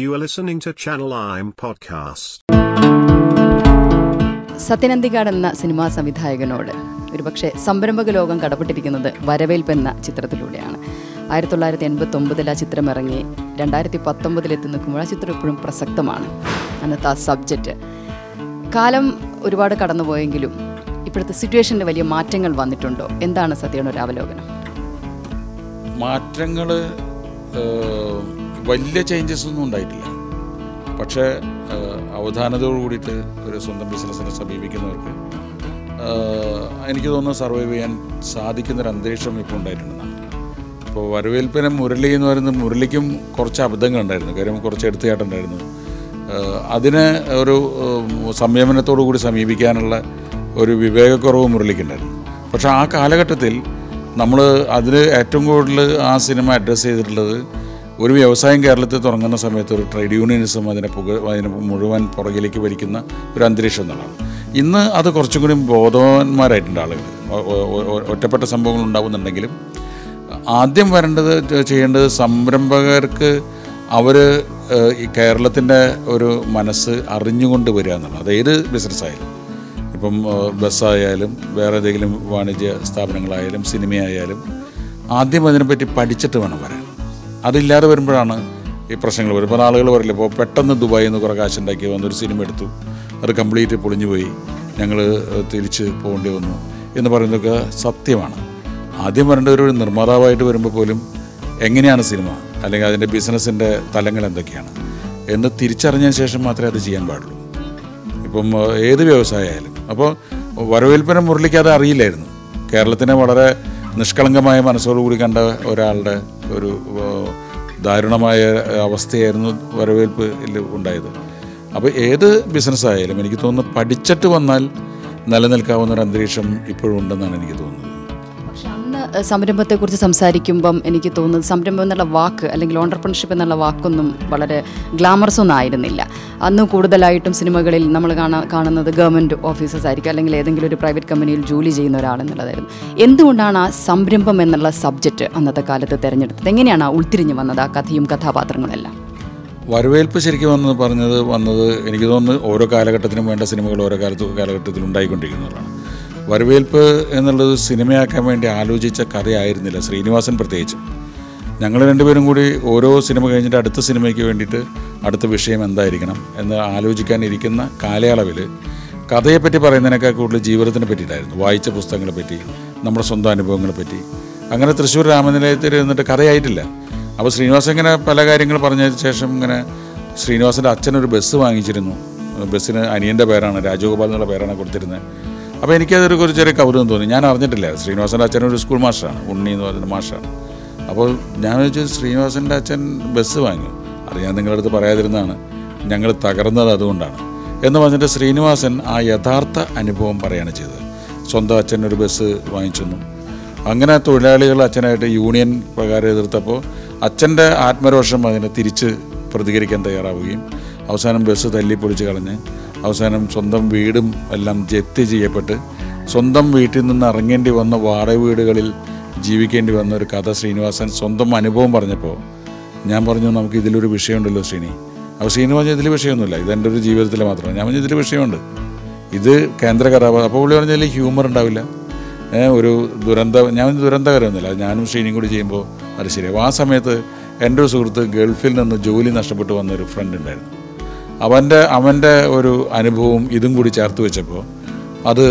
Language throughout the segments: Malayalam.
You are listening to Channel I'm podcast. Sathyan Anthikad എന്ന സിനിമാ സംവിധായകനോട് ഒരുപക്ഷെ സംരംഭക ലോകം കടപ്പെട്ടിരിക്കുന്നത് വരവേൽപ്പ് എന്ന ചിത്രത്തിലൂടെയാണ്. ആയിരത്തി തൊള്ളായിരത്തി എൺപത്തി ഒമ്പതിൽ ആ ചിത്രം ഇറങ്ങി രണ്ടായിരത്തി പത്തൊമ്പതിൽ എത്തി നിൽക്കുമ്പോൾ ആ ചിത്രം ഇപ്പോഴും പ്രസക്തമാണ്. അന്നത്തെ ആ സബ്ജക്റ്റ് കാലം ഒരുപാട് കടന്നുപോയെങ്കിലും ഇപ്പോഴത്തെ സിറ്റുവേഷനിൽ വലിയ മാറ്റങ്ങൾ വന്നിട്ടുണ്ടോ? എന്താണ് സത്യയുടെ ഒരു അവലോകനം മാറ്റങ്ങൾ വലിയ ചേഞ്ചസ് ഒന്നും ഉണ്ടായിട്ടില്ല. പക്ഷേ അവധാനതയോട് കൂടിയിട്ട് ഒരു സ്വന്തം ബിസിനസ്സിനെ സമീപിക്കുന്നവർക്ക് എനിക്ക് തോന്നുന്നു സർവൈവ് ചെയ്യാൻ സാധിക്കുന്നൊരു അന്തരീക്ഷം ഇപ്പോൾ ഉണ്ടായിട്ടുണ്ടെന്നാണ്. ഇപ്പോൾ വരവേൽപ്പന മുരളി എന്ന് പറയുന്നത് മുരളിക്കും കുറച്ച് അബദ്ധങ്ങൾ ഉണ്ടായിരുന്നു. കാര്യം കുറച്ച് എടുത്തുചാട്ടുണ്ടായിരുന്നു ഏഹ്, അതിന് ഒരു സംയമനത്തോടു കൂടി സമീപിക്കാനുള്ള ഒരു വിവേകക്കുറവ് മുരളിക്കുണ്ടായിരുന്നു. പക്ഷേ ആ കാലഘട്ടത്തിൽ നമ്മൾ അതിന് ഏറ്റവും കൂടുതൽ ആ സിനിമ അഡ്രസ്സ് ചെയ്തിട്ടുള്ളത് ഒരു വ്യവസായം കേരളത്തിൽ തുടങ്ങുന്ന സമയത്ത് ഒരു ട്രേഡ് യൂണിയനിസം അതിനെ പുക അതിനെ മുഴുവൻ പുറകിലേക്ക് വലിക്കുന്ന ഒരു അന്തരീക്ഷം എന്നുള്ളതാണ്. ഇന്ന് അത് കുറച്ചും കൂടി ബോധവാന്മാരായിട്ടുണ്ട് ആളുകൾ ഒറ്റപ്പെട്ട സംഭവങ്ങൾ ഉണ്ടാകുന്നുണ്ടെങ്കിലും ആദ്യം വരേണ്ടത് ചെയ്യേണ്ടത് സംരംഭകർക്ക് അവർ ഈ കേരളത്തിന്റെ ഒരു മനസ്സ് അറിഞ്ഞുകൊണ്ട് വരിക എന്നുള്ളത് അത് ഏത് ബിസിനസ്സായാലും ഇപ്പം ബസ്സായാലും വേറെ ഏതെങ്കിലും വാണിജ്യ സ്ഥാപനങ്ങളായാലും സിനിമയായാലും ആദ്യം അതിനെപ്പറ്റി പഠിച്ചിട്ട് വേണം വരാൻ. അതില്ലാതെ വരുമ്പോഴാണ് ഈ പ്രശ്നങ്ങൾ വരും ഇപ്പോൾ ആളുകൾ പറയില്ല ഇപ്പോൾ പെട്ടെന്ന് ദുബായിൽ നിന്ന് കുറേ കാശുണ്ടാക്കി വന്നൊരു സിനിമ എടുത്തു. അത് കംപ്ലീറ്റ് പൊളിഞ്ഞു പോയി. ഞങ്ങൾ തിരിച്ച് പോകേണ്ടി വന്നു. എന്ന് പറയുന്നതൊക്കെ സത്യമാണ്. ആദ്യം വരേണ്ട ഒരു നിർമ്മാതാവായിട്ട് വരുമ്പോൾ പോലും എങ്ങനെയാണ് സിനിമ? അല്ലെങ്കിൽ അതിന്റെ ബിസിനസ്സിന്റെ തലങ്ങൾ എന്തൊക്കെയാണ്? എന്ന് തിരിച്ചറിഞ്ഞതിന് ശേഷം മാത്രമേ അത് ചെയ്യാൻ പാടുള്ളൂ. ഇപ്പം ഏത് വ്യവസായമായാലും. അപ്പോൾ വരവേൽപ്പന മുരളിക്ക് അത് അറിയില്ലായിരുന്നു. കേരളത്തിനെ വളരെ നിഷ്കളങ്കമായ മനസ്സോടുകൂടി കണ്ട ഒരാളുടെ ഒരു ദാരുണമായ അവസ്ഥയായിരുന്നു വരവേൽപ്പ് ഉണ്ടായത്. അപ്പോൾ ഏത് ബിസിനസ്സായാലും എനിക്ക് തോന്നുന്നു പഠിച്ചിട്ട് വന്നാൽ നിലനിൽക്കാവുന്ന ഒരു അന്തരീക്ഷം ഇപ്പോഴും ഉണ്ടെന്നാണ് എനിക്ക് തോന്നുന്നത്. സംരംഭത്തെക്കുറിച്ച് സംസാരിക്കുമ്പം എനിക്ക് തോന്നുന്നത് സംരംഭം എന്നുള്ള വാക്ക് അല്ലെങ്കിൽ ഓണ്ടർപ്രണർഷിപ്പ് എന്നുള്ള വാക്കൊന്നും വളരെ ഗ്ലാമറസ് ഒന്നും ആയിരുന്നില്ല. അന്ന് കൂടുതലായിട്ടും സിനിമകളിൽ നമ്മൾ കാണാ കാണുന്നത് ഗവൺമെന്റ് ഓഫീസേഴ്സ് ആയിരിക്കും അല്ലെങ്കിൽ ഏതെങ്കിലും ഒരു പ്രൈവറ്റ് കമ്പനിയിൽ ജോലി ചെയ്യുന്ന ഒരാളെന്നുള്ളതായിരുന്നു. എന്തുകൊണ്ടാണ് ആ സംരംഭം എന്നുള്ള സബ്ജക്റ്റ് അന്നത്തെ കാലത്ത് തിരഞ്ഞെടുത്തത്? എങ്ങനെയാണ് ആ ഉൾത്തിരിഞ്ഞ് വന്നത് ആ കഥയും കഥാപാത്രങ്ങളെല്ലാം? വരവേൽപ്പ് ശരിക്കും വന്ന് പറഞ്ഞത് വന്നത് എനിക്ക് തോന്നുന്നു ഓരോ കാലഘട്ടത്തിനും വേണ്ട സിനിമകൾ ഓരോ കാലത്ത് കാലഘട്ടത്തിൽ ഉണ്ടായിക്കൊണ്ടിരിക്കുന്നതാണ്. വരവേൽപ്പ് എന്നുള്ളത് സിനിമയാക്കാൻ വേണ്ടി ആലോചിച്ച കഥയായിരുന്നില്ല ശ്രീനിവാസൻ പ്രത്യേകിച്ച്. ഞങ്ങൾ രണ്ടുപേരും കൂടി ഓരോ സിനിമ കഴിഞ്ഞിട്ട് അടുത്ത സിനിമയ്ക്ക് വേണ്ടിയിട്ട് അടുത്ത വിഷയം എന്തായിരിക്കണം എന്ന് ആലോചിക്കാനിരിക്കുന്ന കാലയളവിൽ കഥയെപ്പറ്റി പറയുന്നതിനേക്കാൾ കൂടുതൽ ജീവിതത്തിനെ പറ്റിയിട്ടായിരുന്നു. വായിച്ച പുസ്തകങ്ങളെ പറ്റി നമ്മുടെ സ്വന്തം അനുഭവങ്ങളെ പറ്റി. അങ്ങനെ തൃശ്ശൂർ രാമനിലയത്തിൽ ഇരുന്നിട്ട് കഥയായിട്ടില്ല. അപ്പോൾ ശ്രീനിവാസൻ ഇങ്ങനെ പല കാര്യങ്ങൾ പറഞ്ഞതിന് ശേഷം ഇങ്ങനെ ശ്രീനിവാസന്റെ അച്ഛനൊരു ബസ് വാങ്ങിച്ചിരുന്നു. ബസ്സിന് അനിയന്റെ പേരാണ് രാജഗോപാൽ എന്നുള്ള പേരാണ് കൊടുത്തിരുന്നത്. അപ്പോൾ എനിക്കതൊരു ഒരു ചെറിയ കൗതുകം തോന്നി. ഞാൻ അറിഞ്ഞിട്ടില്ല. ശ്രീനിവാസന്റെ അച്ഛൻ ഒരു സ്കൂൾ മാസ്റ്ററാണ് ഉണ്ണി എന്ന് പറയുന്ന മാഷാണ് അപ്പോൾ ഞാൻ വെച്ചു ശ്രീനിവാസന്റെ അച്ഛൻ ബസ് വാങ്ങി. അത് ഞാൻ നിങ്ങളുടെ അടുത്ത് പറയാതിരുന്നതാണ്. ഞങ്ങൾ തകർന്നത് അതുകൊണ്ടാണ്. എന്ന് പറഞ്ഞിട്ട് ശ്രീനിവാസൻ ആ യഥാർത്ഥ അനുഭവം പറയുകയാണ് ചെയ്തത്. സ്വന്തം അച്ഛൻ ഒരു ബസ് വാങ്ങിച്ചെന്നു. അങ്ങനെ തൊഴിലാളികൾ അച്ഛനായിട്ട് യൂണിയൻ പ്രകാരം എതിർത്തപ്പോൾ അച്ഛന്റെ ആത്മരോഷം അതിനെ തിരിച്ച് പ്രതികരിക്കാൻ തയ്യാറാവുകയും അവസാനം ബസ് തല്ലിപ്പൊളിച്ച് കളഞ്ഞ് അവസാനം സ്വന്തം വീടും എല്ലാം ജപ്തി ചെയ്യപ്പെട്ട് സ്വന്തം വീട്ടിൽ നിന്ന് ഇറങ്ങേണ്ടി വന്ന വാടക വീടുകളിൽ ജീവിക്കേണ്ടി വന്ന ഒരു കഥ ശ്രീനിവാസൻ സ്വന്തം അനുഭവം പറഞ്ഞപ്പോൾ ഞാൻ പറഞ്ഞു നമുക്ക് ഇതിലൊരു വിഷയമുണ്ടല്ലോ ശ്രീനി. അപ്പോൾ ശ്രീനിവാസൻ ഇതിൽ വിഷയമൊന്നുമില്ല. ഇതെന്റെ ഒരു ജീവിതത്തിൽ മാത്രമാണ്. ഞാൻ പറഞ്ഞു ഇതിൽ വിഷയമുണ്ട്. ഇത് കേന്ദ്ര കഥാപാത്രം അപ്പോൾ പുള്ളി പറഞ്ഞാൽ ഹ്യൂമർ ഉണ്ടാവില്ല. ഒരു ദുരന്ത ഞാൻ ദുരന്തകരമൊന്നുമില്ല ഞാനും ശ്രീനിയും കൂടി ചെയ്യുമ്പോൾ അത് ശരിയാവും. ആ സമയത്ത് എന്റെ ഒരു സുഹൃത്ത് ഗൾഫിൽ നിന്ന് ജോലി നഷ്ടപ്പെട്ട് വന്ന ഒരു ഫ്രണ്ട് ഉണ്ടായിരുന്നു. അവന്റെ അവന്റെ ഒരു അനുഭവവും ഇതും കൂടി ചേർത്ത് വെച്ചപ്പോൾ അത്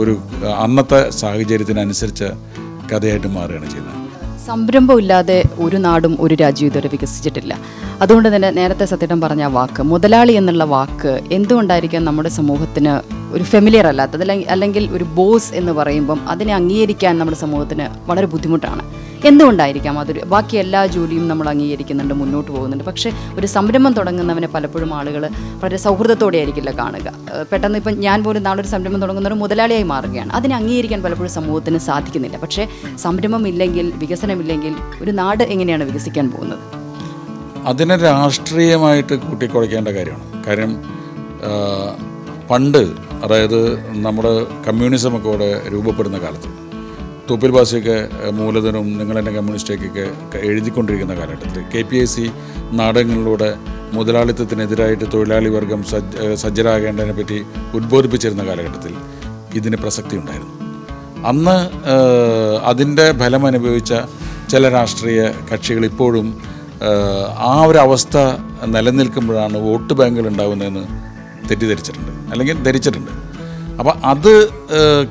ഒരു അന്നത്തെ സാഹചര്യത്തിനനുസരിച്ച് കഥയായിട്ട് മാറുകയാണ് ചെയ്യുന്നത്. സംരംഭമില്ലാതെ ഒരു നാടും ഒരു രാജ്യവും ഇതുവരെ വികസിച്ചിട്ടില്ല. അതുകൊണ്ട് തന്നെ നേരത്തെ സത്യം പറഞ്ഞ വാക്ക് മുതലാളി എന്നുള്ള വാക്ക് എന്തുകൊണ്ടായിരിക്കാം നമ്മുടെ സമൂഹത്തിന് ഒരു ഫെമിലിയർ അല്ലാത്തത്? അല്ലെങ്കിൽ ഒരു ബോസ് എന്ന് പറയുമ്പം അതിനെ അംഗീകരിക്കാൻ നമ്മുടെ സമൂഹത്തിന് വളരെ ബുദ്ധിമുട്ടാണ്. എന്തുകൊണ്ടായിരിക്കാം അതൊരു ബാക്കി എല്ലാ ജോലിയും നമ്മൾ അംഗീകരിക്കുന്നുണ്ട് മുന്നോട്ട് പോകുന്നുണ്ട്. പക്ഷേ ഒരു സംരംഭം തുടങ്ങുന്നവനെ പലപ്പോഴും ആളുകൾ വളരെ സൗഹൃദത്തോടെ ആയിരിക്കില്ല കാണുക പെട്ടെന്ന് ഇപ്പം ഞാൻ പോലും നാളെ ഒരു സംരംഭം തുടങ്ങുന്ന ഒരു മുതലാളിയായി മാറുകയാണ്. അതിനെ അംഗീകരിക്കാൻ പലപ്പോഴും സമൂഹത്തിന് സാധിക്കുന്നില്ല. പക്ഷേ സംരംഭം ഇല്ലെങ്കിൽ വികസനമില്ലെങ്കിൽ ഒരു നാട് എങ്ങനെയാണ് വികസിക്കാൻ പോകുന്നത്? അതിനെ രാഷ്ട്രീയമായിട്ട് കൂട്ടിക്കുഴയ്ക്കേണ്ട കാര്യമാണ്. കാര്യം പണ്ട് അതായത് നമ്മുടെ കമ്മ്യൂണിസം ഒക്കെ ഇവിടെ രൂപപ്പെടുന്ന കാലത്ത് തൂപ്പിൽ ബാസിയൊക്കെ മൂലധനവും നിങ്ങളെന്നെ കമ്മ്യൂണിസ്റ്റേക്കൊക്കെ എഴുതിക്കൊണ്ടിരിക്കുന്ന കാലഘട്ടത്തിൽ കെ പി എസ് സി നാടകങ്ങളിലൂടെ മുതലാളിത്തത്തിനെതിരായിട്ട് തൊഴിലാളി വർഗം സജ്ജ സജ്ജരാകേണ്ടതിനെ പറ്റി ഉദ്ബോധിപ്പിച്ചിരുന്ന കാലഘട്ടത്തിൽ ഇതിന് പ്രസക്തി ഉണ്ടായിരുന്നു. അന്ന് അതിന്റെ ഫലം അനുഭവിച്ച ചില രാഷ്ട്രീയ കക്ഷികൾ ഇപ്പോഴും ആ ഒരു അവസ്ഥ നിലനിൽക്കുമ്പോഴാണ് വോട്ട് ബാങ്കുകൾ ഉണ്ടാകുന്നതെന്ന് തെറ്റിദ്ധരിച്ചിട്ടുണ്ട്. അല്ലെങ്കിൽ ധരിച്ചിട്ടുണ്ട്. അപ്പോൾ അത്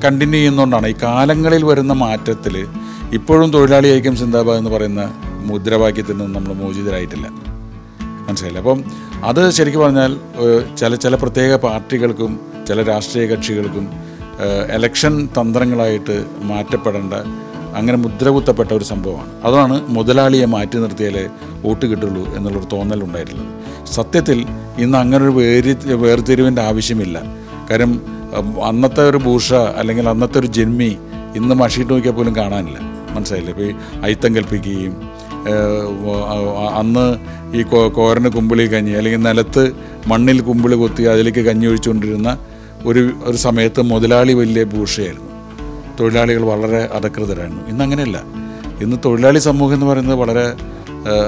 കണ്ടിന്യൂ ചെയ്യുന്നതുകൊണ്ടാണ് ഈ കാലങ്ങളിൽ വരുന്ന മാറ്റത്തിൽ ഇപ്പോഴും തൊഴിലാളി ഐക്യം സിന്ദാബാദ് എന്ന് പറയുന്ന മുദ്രാവാക്യത്തിൽ നിന്ന് നമ്മൾ മോചിതരായിട്ടില്ല. മനസ്സിലായില്ല? അപ്പം അത് ശരിക്കും പറഞ്ഞാൽ ചില ചില പ്രത്യേക പാർട്ടികൾക്കും ചില രാഷ്ട്രീയ കക്ഷികൾക്കും എലക്ഷൻ തന്ത്രങ്ങളായിട്ട് മാറ്റപ്പെടേണ്ട അങ്ങനെ മുദ്രകുത്തപ്പെട്ട ഒരു സംഭവമാണ്. അതാണ് മുതലാളിയെ മാറ്റി നിർത്തിയാലേ വോട്ട് കിട്ടുള്ളൂ എന്നുള്ളൊരു തോന്നലുണ്ടായിട്ടുള്ളത് സത്യത്തിൽ ഇന്ന് അങ്ങനൊരു വേരി വേർതിരിവിന്റെ ആവശ്യമില്ല. കാര്യം അന്നത്തെ ഒരു ഭൂഷ അല്ലെങ്കിൽ അന്നത്തെ ഒരു ജന്മി ഇന്ന് മഷീട്ട് നോക്കിയാൽ പോലും കാണാനില്ല. മനസ്സിലായില്ലേ? ഇപ്പോൾ ഈ അയിത്തം കൽപ്പിക്കുകയും അന്ന് ഈ കോരന് കുമ്പിളി കഞ്ഞി അല്ലെങ്കിൽ നിലത്ത് മണ്ണിൽ കുമ്പിളി കൊത്തി അതിലേക്ക് കഞ്ഞി ഒഴിച്ചുകൊണ്ടിരുന്ന ഒരു ഒരു സമയത്ത് മുതലാളി വലിയ ഭൂഷയായിരുന്നു. തൊഴിലാളികൾ വളരെ അധകൃതരായിരുന്നു. ഇന്ന് അങ്ങനെയല്ല. ഇന്ന് തൊഴിലാളി സമൂഹം എന്ന് പറയുന്നത് വളരെ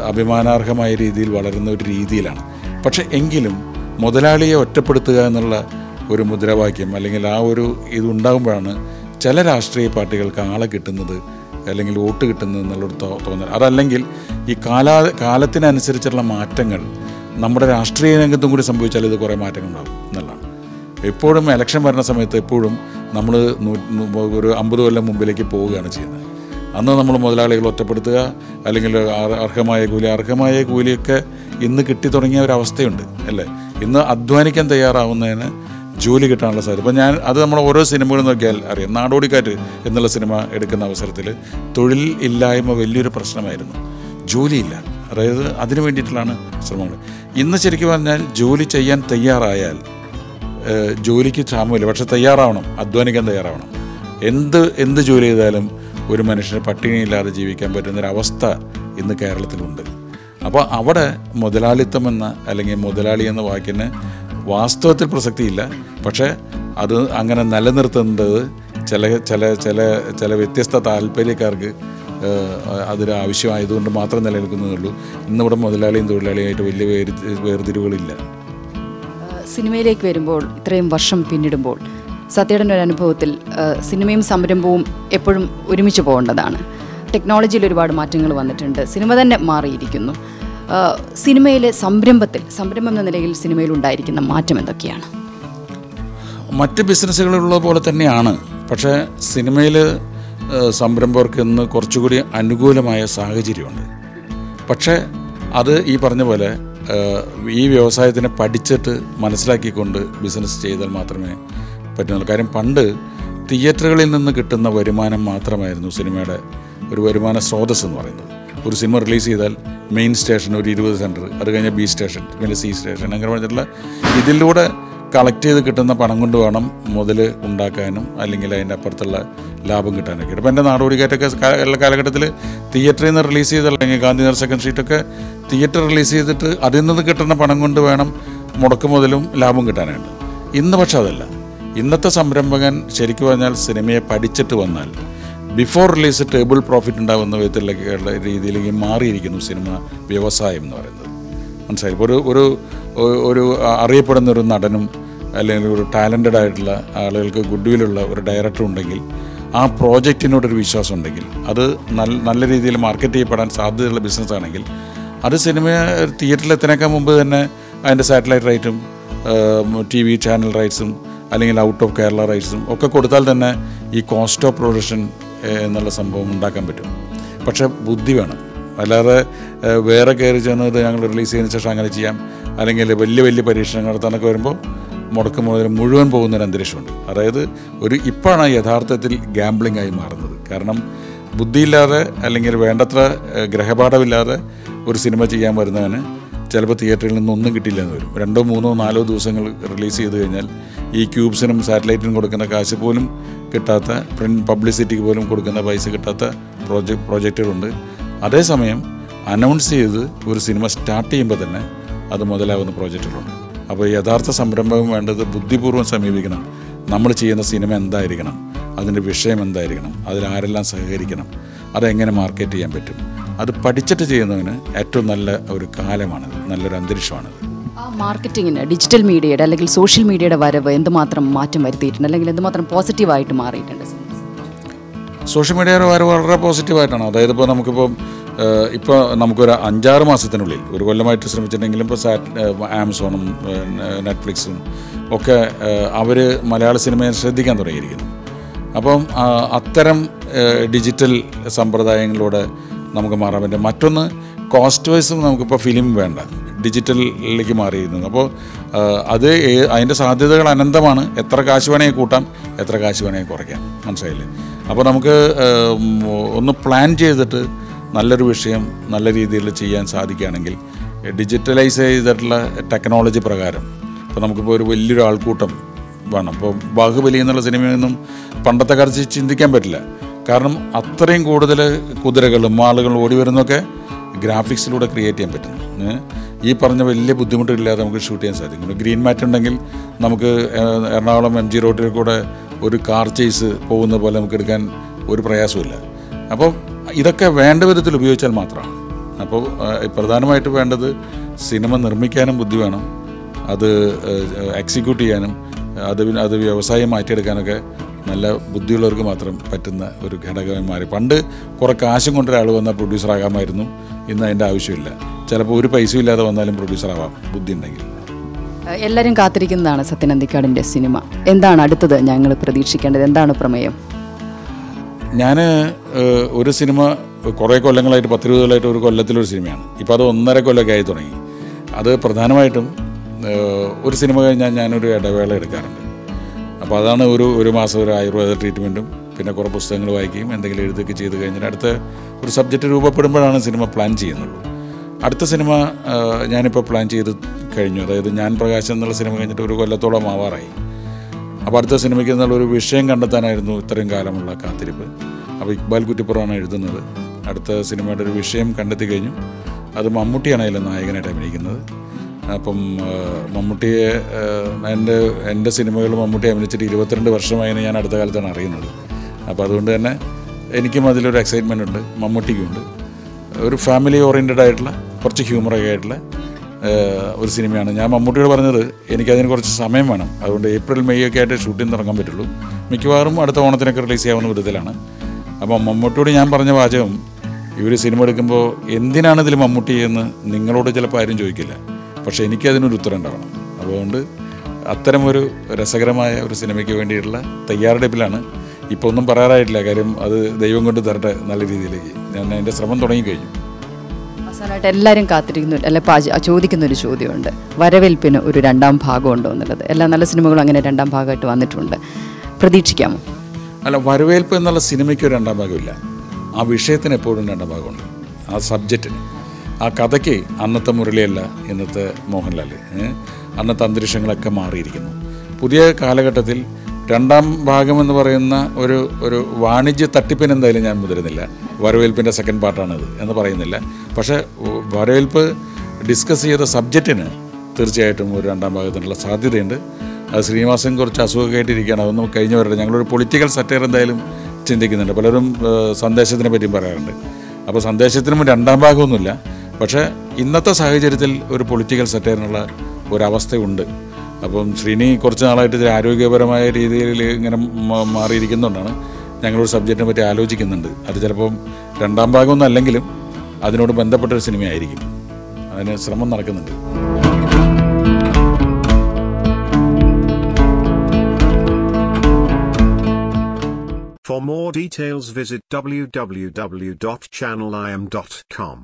അഭിമാനാർഹമായ രീതിയിൽ വളരുന്ന ഒരു രീതിയിലാണ്. പക്ഷേ എങ്കിലും മുതലാളിയെ ഒറ്റപ്പെടുത്തുക എന്നുള്ള ഒരു മുദ്രാവാക്യം അല്ലെങ്കിൽ ആ ഒരു ഇതുണ്ടാകുമ്പോഴാണ് ചില രാഷ്ട്രീയ പാർട്ടികൾക്ക് ആളെ കിട്ടുന്നത് അല്ലെങ്കിൽ വോട്ട് കിട്ടുന്നത് എന്നുള്ളൊരു തോന്നൽ. അതല്ലെങ്കിൽ ഈ കാലാ കാലത്തിനനുസരിച്ചുള്ള മാറ്റങ്ങൾ നമ്മുടെ രാഷ്ട്രീയ രംഗത്തും കൂടി സംഭവിച്ചാൽ ഇത് കുറേ മാറ്റങ്ങൾ ഉണ്ടാകും എന്നുള്ളതാണ്. എപ്പോഴും ഇലക്ഷൻ വരുന്ന സമയത്ത് എപ്പോഴും നമ്മൾ ഒരു അമ്പത് കൊല്ലം മുമ്പിലേക്ക് പോവുകയാണ് ചെയ്യുന്നത്. അന്ന് നമ്മൾ മുതലാളികൾ ഒറ്റപ്പെടുത്തുക അല്ലെങ്കിൽ അർ- അർഹമായ കൂലി അർഹമായ കൂലിയൊക്കെ ഇന്ന് കിട്ടി തുടങ്ങിയ ഒരു അവസ്ഥയുണ്ട് അല്ലേ? ഇന്ന് അധ്വാനിക്കാൻ തയ്യാറാവുന്നതിന് ജോലി കിട്ടാനുള്ള സാധ്യത. ഇപ്പം ഞാൻ അത് നമ്മൾ ഓരോ സിനിമകളും നോക്കിയാൽ അറിയാം. നാടോടിക്കാറ്റ് എന്നുള്ള സിനിമ എടുക്കുന്ന അവസരത്തിൽ തൊഴിൽ ഇല്ലായ്മ വലിയൊരു പ്രശ്നമായിരുന്നു. ജോലിയില്ല. അതായത് അതിനു വേണ്ടിയിട്ടുള്ളതാണ് ശ്രമങ്ങൾ. ഇന്ന് ശരിക്കും പറഞ്ഞാൽ ജോലി ചെയ്യാൻ തയ്യാറായാൽ ജോലിക്ക് ക്ഷാമമില്ല. പക്ഷെ തയ്യാറാവണം. അധ്വാനിക്കാൻ തയ്യാറാവണം. എന്ത് എന്ത് ജോലി ചെയ്താലും ഒരു മനുഷ്യന് പട്ടിണിയില്ലാതെ ജീവിക്കാൻ പറ്റുന്നൊരവസ്ഥ ഇന്ന് കേരളത്തിലുണ്ട്. അപ്പോൾ അവിടെ മുതലാളിത്തം എന്ന അല്ലെങ്കിൽ മുതലാളി എന്ന വാക്കിന് വാസ്തവത്തിൽ പ്രസക്തിയില്ല. പക്ഷേ അത് അങ്ങനെ നിലനിർത്തേണ്ടത് ചില ചില ചില ചില വ്യത്യസ്ത താല്പര്യക്കാർക്ക് അതൊരു ആവശ്യമായതുകൊണ്ട് മാത്രം നിലനിൽക്കുന്നതുള്ളൂ ഇന്നിവിടെ മുതലാളിയും തൊഴിലാളിയായിട്ട് വലിയ വേർതിരിവുകളില്ല. സിനിമയിലേക്ക് വരുമ്പോൾ ഇത്രയും വർഷം പിന്നിടുമ്പോൾ സത്യയുടെ ഒരു അനുഭവത്തിൽ സിനിമയും സംരംഭവും എപ്പോഴും ഒരുമിച്ച് പോകേണ്ടതാണ്. ടെക്നോളജിയിൽ ഒരുപാട് മാറ്റങ്ങൾ വന്നിട്ടുണ്ട്. സിനിമ തന്നെ മാറിയിരിക്കുന്നു. സിനിമയിലെ സംരംഭത്തിൽ സംരംഭം എന്ന നിലയിൽ സിനിമയിൽ ഉണ്ടായിരിക്കുന്ന മാറ്റം എന്തൊക്കെയാണ്? മറ്റ് ബിസിനസ്സുകളുള്ള പോലെ തന്നെയാണ്. പക്ഷേ സിനിമയിൽ സംരംഭകർക്ക് ഇന്ന് കുറച്ചുകൂടി അനുകൂലമായ സാഹചര്യമുണ്ട്. പക്ഷേ അത് ഈ പറഞ്ഞ പോലെ ഈ വ്യവസായത്തിനെ പഠിച്ചിട്ട് മനസ്സിലാക്കിക്കൊണ്ട് ബിസിനസ് ചെയ്താൽ മാത്രമേ പറ്റുന്നുള്ളൂ. കാര്യം പണ്ട് തിയേറ്ററുകളിൽ നിന്ന് കിട്ടുന്ന വരുമാനം മാത്രമായിരുന്നു സിനിമയുടെ ഒരു വരുമാന സ്രോതസ് എന്ന് പറയുന്നത്. ഒരു സിനിമ റിലീസ് ചെയ്താൽ മെയിൻ സ്റ്റേഷൻ ഒരു ഇരുപത് സെന്റർ അത് കഴിഞ്ഞാൽ ബി സ്റ്റേഷൻ പിന്നെ സി സ്റ്റേഷൻ അങ്ങനെ പറഞ്ഞിട്ടുള്ള ഇതിലൂടെ കളക്ട് ചെയ്ത് കിട്ടുന്ന പണം കൊണ്ട് വേണം മുതൽ ഉണ്ടാക്കാനും അല്ലെങ്കിൽ അതിന്റെ അപ്പുറത്തുള്ള ലാഭം കിട്ടാനൊക്കെ. ഇപ്പം എന്റെ നാടോടിക്കാറ്റൊക്കെ ഉള്ള കാലഘട്ടത്തിൽ തിയേറ്ററിൽ നിന്ന് റിലീസ് ചെയ്ത അല്ലെങ്കിൽ ഗാന്ധിനഗർ സെക്കൻഡ് സ്ട്രീറ്റൊക്കെ തിയേറ്റർ റിലീസ് ചെയ്തിട്ട് അതിൽ നിന്ന് കിട്ടുന്ന പണം കൊണ്ട് വേണം മുടക്ക് മുതലും ലാഭം കിട്ടാനായിട്ട്. ഇന്ന് പക്ഷെ അതല്ല. ഇന്നത്തെ സംരംഭകൻ ശരിക്കും പറഞ്ഞാൽ സിനിമയെ പഠിച്ചിട്ട് വന്നാൽ ബിഫോർ റിലീസ് ടേബിൾ പ്രോഫിറ്റ് ഉണ്ടാകുന്ന വിധത്തിലേക്കുള്ള രീതിയിലേക്ക് മാറിയിരിക്കുന്നു സിനിമ വ്യവസായം എന്ന് പറയുന്നത്. മനസ്സിലായി? ഒരു ഒരു ഒരു അറിയപ്പെടുന്ന ഒരു നടനും അല്ലെങ്കിൽ ഒരു ടാലന്റഡ് ആയിട്ടുള്ള ആളുകൾക്ക് ഗുഡ് വില്ലുള്ള ഒരു ഡയറക്ടർ ഉണ്ടെങ്കിൽ ആ പ്രോജക്റ്റിനോടൊരു വിശ്വാസം ഉണ്ടെങ്കിൽ അത് നല്ല നല്ല രീതിയിൽ മാർക്കറ്റ് ചെയ്യപ്പെടാൻ സാധ്യതയുള്ള ബിസിനസ് ആണെങ്കിൽ അത് സിനിമ തിയേറ്ററിൽ എത്തിനേക്കാൾ മുമ്പ് തന്നെ അതിന്റെ സാറ്റലൈറ്റ് റൈറ്റും ടി വി ചാനൽ റൈറ്റ്സും അല്ലെങ്കിൽ ഔട്ട് ഓഫ് കേരള റൈറ്റ്സും ഒക്കെ കൊടുത്താൽ തന്നെ ഈ കോസ്റ്റ് ഓഫ് പ്രൊഡക്ഷൻ എന്നുള്ള സംഭവം ഉണ്ടാക്കാൻ പറ്റും. പക്ഷേ ബുദ്ധി വേണം. അല്ലാതെ വേറെ കയറി ചെന്നത് ഞങ്ങൾ റിലീസ് ചെയ്തതിന് ശേഷം അങ്ങനെ ചെയ്യാം. അല്ലെങ്കിൽ വലിയ വലിയ പരീക്ഷണങ്ങൾ നടത്താനൊക്കെ വരുമ്പോൾ മുടക്ക് മുതൽ മുഴുവൻ പോകുന്നൊരു അന്തരീക്ഷമുണ്ട്. അതായത് ഒരു ഇപ്പോഴാണ് യഥാർത്ഥത്തിൽ ഗാംബ്ലിംഗ് ആയി മാറുന്നത്. കാരണം ബുദ്ധിയില്ലാതെ അല്ലെങ്കിൽ വേണ്ടത്ര ഗ്രഹപാഠമില്ലാതെ ഒരു സിനിമ ചെയ്യാൻ വരുന്നവന് ചിലപ്പോൾ തിയേറ്ററിൽ നിന്നൊന്നും കിട്ടിയില്ലെന്ന് വരും. രണ്ടോ മൂന്നോ നാലോ ദിവസങ്ങൾ റിലീസ് ചെയ്ത് കഴിഞ്ഞാൽ ഈ ക്യൂബ്സിനും സാറ്റലൈറ്റിനും കൊടുക്കുന്ന കാശ് പോലും കിട്ടാത്ത പ്രിന്റ് പബ്ലിസിറ്റിക്ക് പോലും കൊടുക്കുന്ന പൈസ കിട്ടാത്ത പ്രോജക്റ്റ് പ്രോജക്റ്റുകളുണ്ട് അതേസമയം അനൗൺസ് ചെയ്ത് ഒരു സിനിമ സ്റ്റാർട്ട് ചെയ്യുമ്പോൾ തന്നെ അത് മുതലാവുന്ന പ്രോജക്റ്റുകളുണ്ട് അപ്പോൾ യഥാർത്ഥ സംരംഭം വേണ്ടത് ബുദ്ധിപൂർവം സമീപിക്കണം. നമ്മൾ ചെയ്യുന്ന സിനിമ എന്തായിരിക്കണം? അതിന്റെ വിഷയം എന്തായിരിക്കണം? അതിൽ ആരെല്ലാം സഹകരിക്കണം? അതെങ്ങനെ മാർക്കറ്റ് ചെയ്യാൻ പറ്റും? അത് പഠിച്ചിട്ട് ചെയ്യുന്നതിന് ഏറ്റവും നല്ല ഒരു കാലമാണത് നല്ലൊരു അന്തരീക്ഷമാണത്. ആ മാർക്കറ്റിങ്ങിന് ഡിജിറ്റൽ മീഡിയയുടെ അല്ലെങ്കിൽ സോഷ്യൽ മീഡിയയുടെ വരവ് എന്തുമാത്രം മാറ്റം വരുത്തിയിട്ടുണ്ട് അല്ലെങ്കിൽ എന്തുമാത്രം പോസിറ്റീവായിട്ട് മാറിയിട്ടുണ്ട്? സോഷ്യൽ മീഡിയയുടെ വരവ് വളരെ പോസിറ്റീവായിട്ടാണ്. അതായത് ഇപ്പോൾ നമുക്കിപ്പോൾ ഇപ്പോൾ നമുക്കൊരു അഞ്ചാറ് മാസത്തിനുള്ളിൽ ഒരു കൊല്ലമായിട്ട് ശ്രമിച്ചിട്ടുണ്ടെങ്കിലും ഇപ്പോൾ സാറ്റ് ആമസോണും നെറ്റ്ഫ്ലിക്സും ഒക്കെ അവർ മലയാള സിനിമയെ ശ്രദ്ധിക്കാൻ തുടങ്ങിയിരിക്കുന്നു. അപ്പം അത്തരം ഡിജിറ്റൽ സമ്പ്രദായങ്ങളിലൂടെ നമുക്ക് മാറാൻ പറ്റും മറ്റൊന്ന് കോസ്റ്റ് വൈസും നമുക്കിപ്പോൾ ഫിലിം വേണ്ട. ഡിജിറ്റലിലേക്ക് മാറിയിരുന്നു. അപ്പോൾ അത് അതിന്റെ സാധ്യതകൾ അനന്തമാണ്. എത്ര കാശ് വേണമെങ്കിൽ കൂട്ടാം എത്ര കാശ് വേണമെങ്കിൽ കുറയ്ക്കാം. മനസ്സിലായില്ലേ? അപ്പോൾ നമുക്ക് ഒന്ന് പ്ലാൻ ചെയ്തിട്ട് നല്ലൊരു വിഷയം നല്ല രീതിയിൽ ചെയ്യാൻ സാധിക്കുകയാണെങ്കിൽ ഡിജിറ്റലൈസ് ചെയ്തിട്ടുള്ള ടെക്നോളജി പ്രകാരം ഇപ്പോൾ നമുക്കിപ്പോൾ ഒരു വലിയൊരു ആൾക്കൂട്ടം വേണം. ഇപ്പോൾ ബാഹുബലി എന്നുള്ള സിനിമയൊന്നും പണ്ടത്തെ കാലത്ത് ചിന്തിക്കാൻ പറ്റില്ല. കാരണം അത്രയും കൂടുതൽ കുതിരകളും ആളുകളും ഓടി വരുന്നൊക്കെ ഗ്രാഫിക്സിലൂടെ ക്രിയേറ്റ് ചെയ്യാൻ പറ്റുന്നു ഈ പറഞ്ഞ വലിയ ബുദ്ധിമുട്ടില്ലാതെ നമുക്ക് ഷൂട്ട് ചെയ്യാൻ സാധിക്കും. ഗ്രീൻ മാറ്റ് ഉണ്ടെങ്കിൽ നമുക്ക് എറണാകുളം എം ജി റോഡിൽ കൂടെ ഒരു കാർ ചേസ് പോകുന്ന പോലെ നമുക്ക് എടുക്കാൻ ഒരു പ്രയാസമില്ല അപ്പോൾ ഇതൊക്കെ വേണ്ട വിധത്തിൽ ഉപയോഗിച്ചാൽ മാത്രമാണ്. അപ്പോൾ പ്രധാനമായിട്ട് വേണ്ടത് സിനിമ നിർമ്മിക്കാനും ബുദ്ധി വേണം. അത് എക്സിക്യൂട്ട് ചെയ്യാനും അത് അത് വ്യവസായം മാറ്റിയെടുക്കാനൊക്കെ നല്ല ബുദ്ധിയുള്ളവർക്ക് മാത്രം പറ്റുന്ന ഒരു ഘടകമായി മാറി. പണ്ട് കുറേ കാശും കൊണ്ട് ഒരാൾ വന്നാൽ പ്രൊഡ്യൂസർ ആകാമായിരുന്നു. ഇന്ന് അതിന്റെ ആവശ്യമില്ല. ചിലപ്പോൾ ഒരു പൈസ ഇല്ലാതെ വന്നാലും പ്രൊഡ്യൂസർ ആവാം. ബുദ്ധി ഉണ്ടെങ്കിൽ. എല്ലാവരും കാത്തിരിക്കുന്നതാണ് സത്യനന്ദിക്കാടിന്റെ സിനിമ. എന്താണ് അടുത്തത് ഞങ്ങൾ പ്രതീക്ഷിക്കേണ്ടത്? എന്താണ് പ്രമേയം? ഞാൻ ഒരു സിനിമ കുറേ കൊല്ലങ്ങളായിട്ട് പത്തിരുപത് കൊല്ലമായിട്ട് ഒരു കൊല്ലത്തിലൊരു സിനിമയാണ്. ഇപ്പോൾ അത് ഒന്നര കൊല്ലമൊക്കെ ആയി തുടങ്ങി. അത് പ്രധാനമായിട്ടും ഒരു സിനിമ കഴിഞ്ഞാൽ ഞാനൊരു ഇടവേള എടുക്കാറുണ്ട്. അപ്പോൾ അതാണ് ഒരു ഒരു മാസം ഒരു ആയുർവേദ ട്രീറ്റ്മെന്റും പിന്നെ കുറേ പുസ്തകങ്ങൾ വായിക്കുകയും എന്തെങ്കിലും എഴുതുകയൊക്കെ ചെയ്ത് കഴിഞ്ഞാൽ അടുത്ത ഒരു സബ്ജക്റ്റ് രൂപപ്പെടുമ്പോഴാണ് സിനിമ പ്ലാൻ ചെയ്യുന്നുള്ളൂ അടുത്ത സിനിമ ഞാനിപ്പോൾ പ്ലാൻ ചെയ്ത് കഴിഞ്ഞു. അതായത് ഞാൻ പ്രകാശം എന്നുള്ള സിനിമ കഴിഞ്ഞിട്ട് ഒരു കൊല്ലത്തോളം ആവാറായി. അപ്പോൾ അടുത്ത സിനിമയ്ക്ക് എന്നുള്ള ഒരു വിഷയം കണ്ടെത്താനായിരുന്നു ഇത്രയും കാലമുള്ള കാത്തിരിപ്പ്. അപ്പോൾ ഇക്ബാൽ കുറ്റിപ്പുറമാണ് എഴുതുന്നത്. അടുത്ത സിനിമയുടെ ഒരു വിഷയം കണ്ടെത്തി കഴിഞ്ഞു. അത് മമ്മൂട്ടിയാണ് അതിലെ നായകനായിട്ട് അഭിനയിക്കുന്നത്. അപ്പം മമ്മൂട്ടിയെ എന്റെ എന്റെ സിനിമകൾ മമ്മൂട്ടി അഭിനയിച്ചിട്ട് ഇരുപത്തിരണ്ട് വർഷമായി ഞാൻ അടുത്ത കാലത്താണ് അറിയുന്നത്. അപ്പോൾ അതുകൊണ്ട് തന്നെ എനിക്കും അതിലൊരു എക്സൈറ്റ്മെന്റ് ഉണ്ട് മമ്മൂട്ടിക്കും ഉണ്ട്. ഒരു ഫാമിലി ഓറിയന്റഡ് ആയിട്ടുള്ള കുറച്ച് ഹ്യൂമറൊക്കെ ആയിട്ടുള്ള ഒരു സിനിമയാണ്. ഞാൻ മമ്മൂട്ടിയോട് പറഞ്ഞത് എനിക്കതിന് കുറച്ച് സമയം വേണം. അതുകൊണ്ട് ഏപ്രിൽ മെയ് ഒക്കെ ആയിട്ട് ഷൂട്ടിംഗ് തുടങ്ങാൻ പറ്റുള്ളൂ. മിക്കവാറും അടുത്ത ഓണത്തിനൊക്കെ റിലീസ് ചെയ്യാവുന്ന വിധത്തിലാണ്. അപ്പോൾ മമ്മൂട്ടിയോട് ഞാൻ പറഞ്ഞ വാചകം ഈ ഒരു സിനിമ എടുക്കുമ്പോൾ എന്തിനാണ് ഇതിൽ മമ്മൂട്ടി എന്ന് നിങ്ങളോട് ചിലപ്പോൾ ആരും ചോദിക്കില്ല. പക്ഷേ എനിക്കതിനൊരു ഉത്തരം ഉണ്ടാവണം അതുകൊണ്ട് അത്തരമൊരു രസകരമായ ഒരു സിനിമയ്ക്ക് വേണ്ടിയിട്ടുള്ള തയ്യാറെടുപ്പിലാണ് ഇപ്പോൾ ഒന്നും പറയാറായിട്ടില്ല. കാര്യം അത് ദൈവം കൊണ്ട് തരട്ടെ നല്ല രീതിയിലേക്ക്. ഞാൻ അതിന്റെ ശ്രമം തുടങ്ങിക്കഴിഞ്ഞു അവസാനമായിട്ട് എല്ലാവരും കാത്തിരിക്കുന്ന അല്ലെ ചോദിക്കുന്ന ഒരു ചോദ്യമുണ്ട്. വരവേൽപ്പിന് ഒരു രണ്ടാം ഭാഗം ഉണ്ടോ എന്നുള്ളത്. എല്ലാ നല്ല സിനിമകളും അങ്ങനെ രണ്ടാം ഭാഗമായിട്ട് വന്നിട്ടുണ്ട്. പ്രതീക്ഷിക്കാമോ? അല്ല വരവേൽപ്പ് എന്നുള്ള സിനിമയ്ക്ക് ഒരു രണ്ടാം ഭാഗമില്ല. ആ വിഷയത്തിന് എപ്പോഴും രണ്ടാം ഭാഗമുണ്ട്. ആ സബ്ജക്റ്റിന്. ആ കഥയ്ക്ക് അന്നത്തെ മുരളിയല്ല ഇന്നത്തെ മോഹൻലാൽ? അന്നത്തെ അന്തരീക്ഷങ്ങളൊക്കെ മാറിയിരിക്കുന്നു. പുതിയ കാലഘട്ടത്തിൽ രണ്ടാം ഭാഗം എന്ന് പറയുന്ന ഒരു ഒരു വാണിജ്യ തട്ടിപ്പിന് എന്തായാലും ഞാൻ മുതിരുന്നില്ല. വരവേൽപ്പിന്റെ സെക്കൻഡ് പാർട്ടാണിത് എന്ന് പറയുന്നില്ല. പക്ഷേ വരവേൽപ്പ് ഡിസ്കസ് ചെയ്ത സബ്ജക്റ്റിന് തീർച്ചയായിട്ടും ഒരു രണ്ടാം ഭാഗത്തിനുള്ള സാധ്യതയുണ്ട്. അത് ശ്രീനിവാസൻ കുറച്ച് അസുഖമായിട്ടിരിക്കുകയാണ്. അതൊന്നും കഴിഞ്ഞു വരട്ടെ ഞങ്ങളൊരു പൊളിറ്റിക്കൽ സറ്റയർ എന്തായാലും ചിന്തിക്കുന്നുണ്ട്. പലരും സന്ദേശത്തിനെ പറ്റിയും പറയാറുണ്ട്. അപ്പോൾ സന്ദേശത്തിനും രണ്ടാം ഭാഗമൊന്നുമില്ല. പക്ഷേ ഇന്നത്തെ സാഹചര്യത്തിൽ ഒരു പൊളിറ്റിക്കൽ സെറ്റേറിനുള്ള ഒരവസ്ഥയുണ്ട്. അപ്പം ശ്രീനി കുറച്ച് നാളായിട്ട് ഇതിൽ ആരോഗ്യപരമായ രീതിയിൽ ഇങ്ങനെ മാറിയിരിക്കുന്നതുകൊണ്ടാണ് ഞങ്ങളൊരു സബ്ജക്റ്റിനെ പറ്റി ആലോചിക്കുന്നുണ്ട്. അത് ചിലപ്പം രണ്ടാം ഭാഗമൊന്നും അല്ലെങ്കിലും അതിനോട് ബന്ധപ്പെട്ടൊരു സിനിമയായിരിക്കും. അതിന് ശ്രമം നടക്കുന്നുണ്ട്. For more details visit www.channelim.com.